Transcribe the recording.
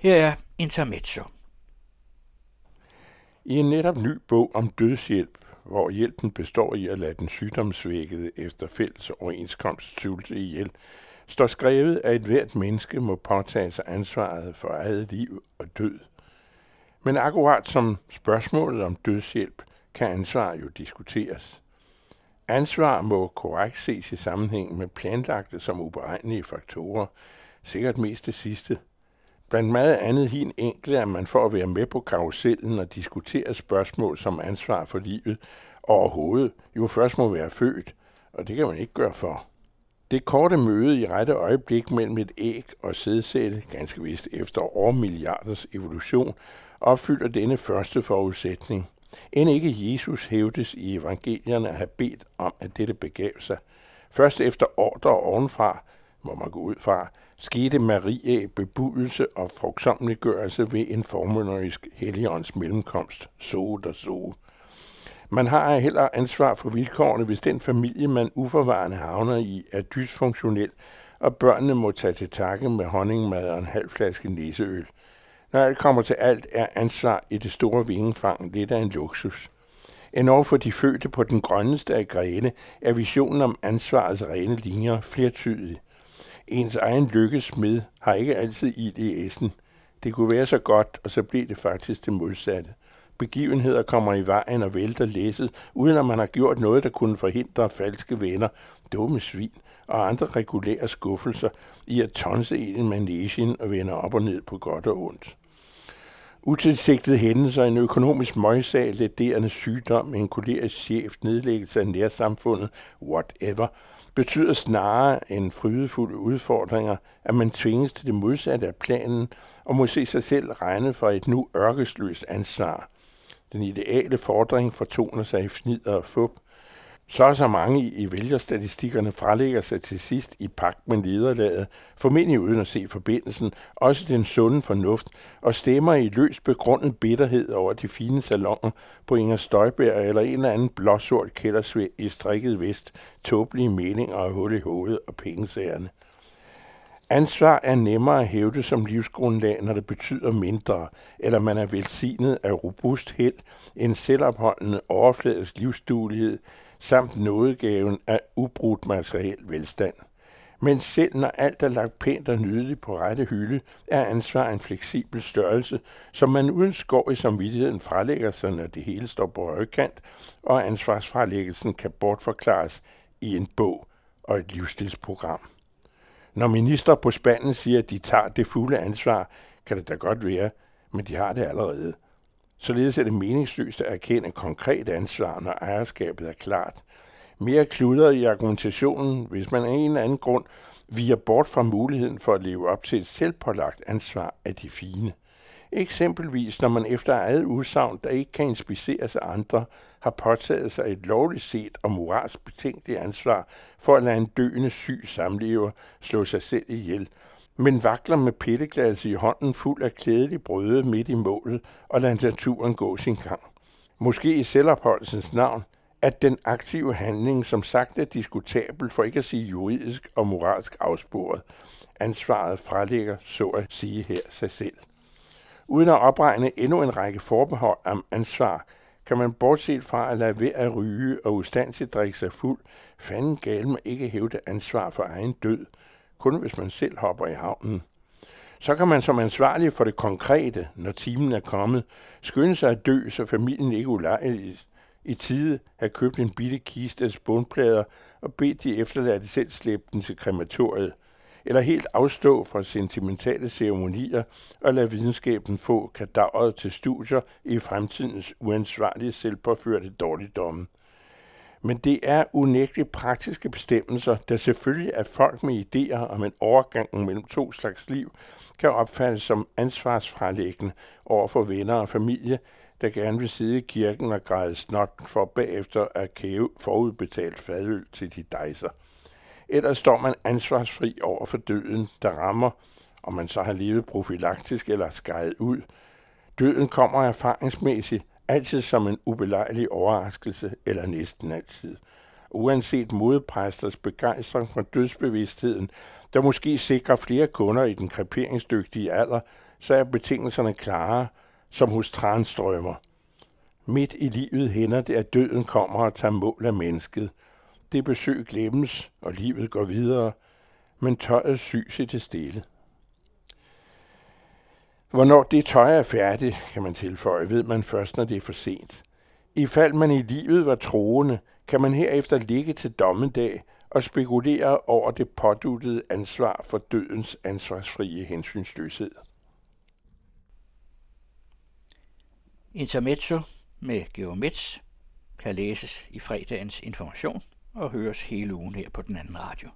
Her er Intermezzo. I en netop ny bog om dødshjælp, hvor hjælpen består i at lade den sygdomsvækkede efter fælles overenskomst sulte ihjel, står skrevet, at et hvert menneske må påtage sig ansvaret for eget liv og død. Men akkurat som spørgsmålet om dødshjælp, kan ansvar jo diskuteres. Ansvar må korrekt ses i sammenhæng med planlagte som uberegnelige faktorer, sikkert mest det sidste. Blandt meget andet helt enkelt, at man for at være med på karusellen og diskutere spørgsmål som ansvar for livet overhovedet, jo først må være født, og det kan man ikke gøre for. Det korte møde i rette øjeblik mellem et æg og sædcelle, ganske vist efter årmilliarders evolution, opfylder denne første forudsætning. End ikke Jesus hævdes i evangelierne at have bedt om, at dette begav sig. Først efter ordre ovenfra, må man gå ud fra, skete Marie bebudelse og frugtsomliggørelse ved en formunderisk helligånds mellemkomst, så der så. Man har heller ansvar for vilkårene, hvis den familie, man uforvarende havner i, er dysfunktionel, og børnene må tage til takke med honningmad og en halv flaske næseøl. Når alt kommer til alt, er ansvar i det store vingefang lidt af en luksus. Endnu for de fødte på den grønneste af grene er visionen om ansvarets rene linjer flertydig. Ens egen lykkesmed har ikke altid i det essen. Det kunne være så godt, og så blev det faktisk det modsatte. Begivenheder kommer i vejen og vælter læsset, uden at man har gjort noget, der kunne forhindre falske venner, dumme svin og andre regulære skuffelser i at tonse en manesien og vende op og ned på godt og ondt. Utilsigtede hændelser, en økonomisk møgssag, lederende sygdom, en kolerisk chef, nedlæggelse af nærsamfundet, whatever, betyder snarere end frydefulde udfordringer, at man tvinges til det modsatte af planen og må se sig selv regne for et nu ørkesløst ansvar. Den ideale fordring fortoner sig i fnider og fup, så er så mange i vælgerstatistikkerne frelægger sig til sidst i pagt med lederlaget, formentlig uden at se forbindelsen, også den sunde fornuft, og stemmer i løst begrundet bitterhed over de fine salonger på Inger Støjberg eller en eller anden blåsort kældersvæg i strikket vest, tåbelige meninger og hul i hovedet og pengesagerne. Ansvar er nemmere at hævde som livsgrundlag, når det betyder mindre, eller man er velsignet af robust held, en selvopholdende overfladisk livsduelighed, samt nådegaven af ubrudt materiel velstand. Men selv når alt er lagt pænt og nydeligt på rette hylde, er ansvar en fleksibel størrelse, som man uden skov i samvittigheden frelægger sig, når det hele står på højkant, og ansvarsfralæggelsen kan bortforklares i en bog og et livsstilsprogram. Når minister på spanden siger, at de tager det fulde ansvar, kan det da godt være, men de har det allerede. Således er det meningsløst at erkende konkret ansvar, når ejerskabet er klart. Mere kludret i argumentationen, hvis man af en eller anden grund viger bort fra muligheden for at leve op til et selvpålagt ansvar af de fine. Eksempelvis når man efter eget udsagn, der ikke kan inspiceres af andre, har påtaget sig et lovligt set og moralsk betænkeligt ansvar for at lade en døende syg samlever slå sig selv ihjel, men vakler med pitteglas i hånden fuld af klædelig brøde midt i målet og lader naturen gå sin gang. Måske i selvopholdelsens navn, at den aktive handling, som sagt er diskutabel for ikke at sige juridisk og moralsk afsporet, ansvaret fralægger, så at sige her sig selv. Uden at opregne endnu en række forbehold om ansvar, kan man bortset fra at lade være at ryge og ustandsigt drikke sig fuld, fanden gale med ikke hævde ansvar for egen død, kun hvis man selv hopper i havnen. Så kan man som ansvarlig for det konkrete, når timen er kommet, skynde sig at dø, så familien ikke ulejligt i tide have købt en bitte kiste af spånplader og bedt de efterladte selv slæbe den til krematoriet, eller helt afstå fra sentimentale ceremonier og lade videnskaben få kadaveret til studier i fremtidens uansvarlige selvpåførte dårligdomme. Men det er unægteligt praktiske bestemmelser, der selvfølgelig er folk med idéer om en overgang mellem to slags liv, kan opfattes som ansvarsfralæggende over for venner og familie, der gerne vil sidde i kirken og græde snot for bagefter at kæve forudbetalt fadøl til de dejser. Ellers står man ansvarsfri over for døden, der rammer, om man så har levet profilaktisk eller skrejet ud. Døden kommer erfaringsmæssigt altid som en ubelejlig overraskelse, eller næsten altid. Uanset modepræsters begejstring for dødsbevidstheden, der måske sikrer flere kunder i den kreperingsdygtige alder, så er betingelserne klare, som hos transtrømmer. Midt i livet hænder det, at døden kommer og tager mål af mennesket. Det besøg glemmes, og livet går videre, men tøjet sys i det stille. Hvornår det tøj er færdigt, kan man tilføje, ved man først, når det er for sent. I fald man i livet var troende, kan man herefter ligge til dommedag og spekulere over det påduttede ansvar for dødens ansvarsfrie hensynsløshed. Intermezzo med Geomets kan læses i fredagens information og høres hele ugen her på den anden radio.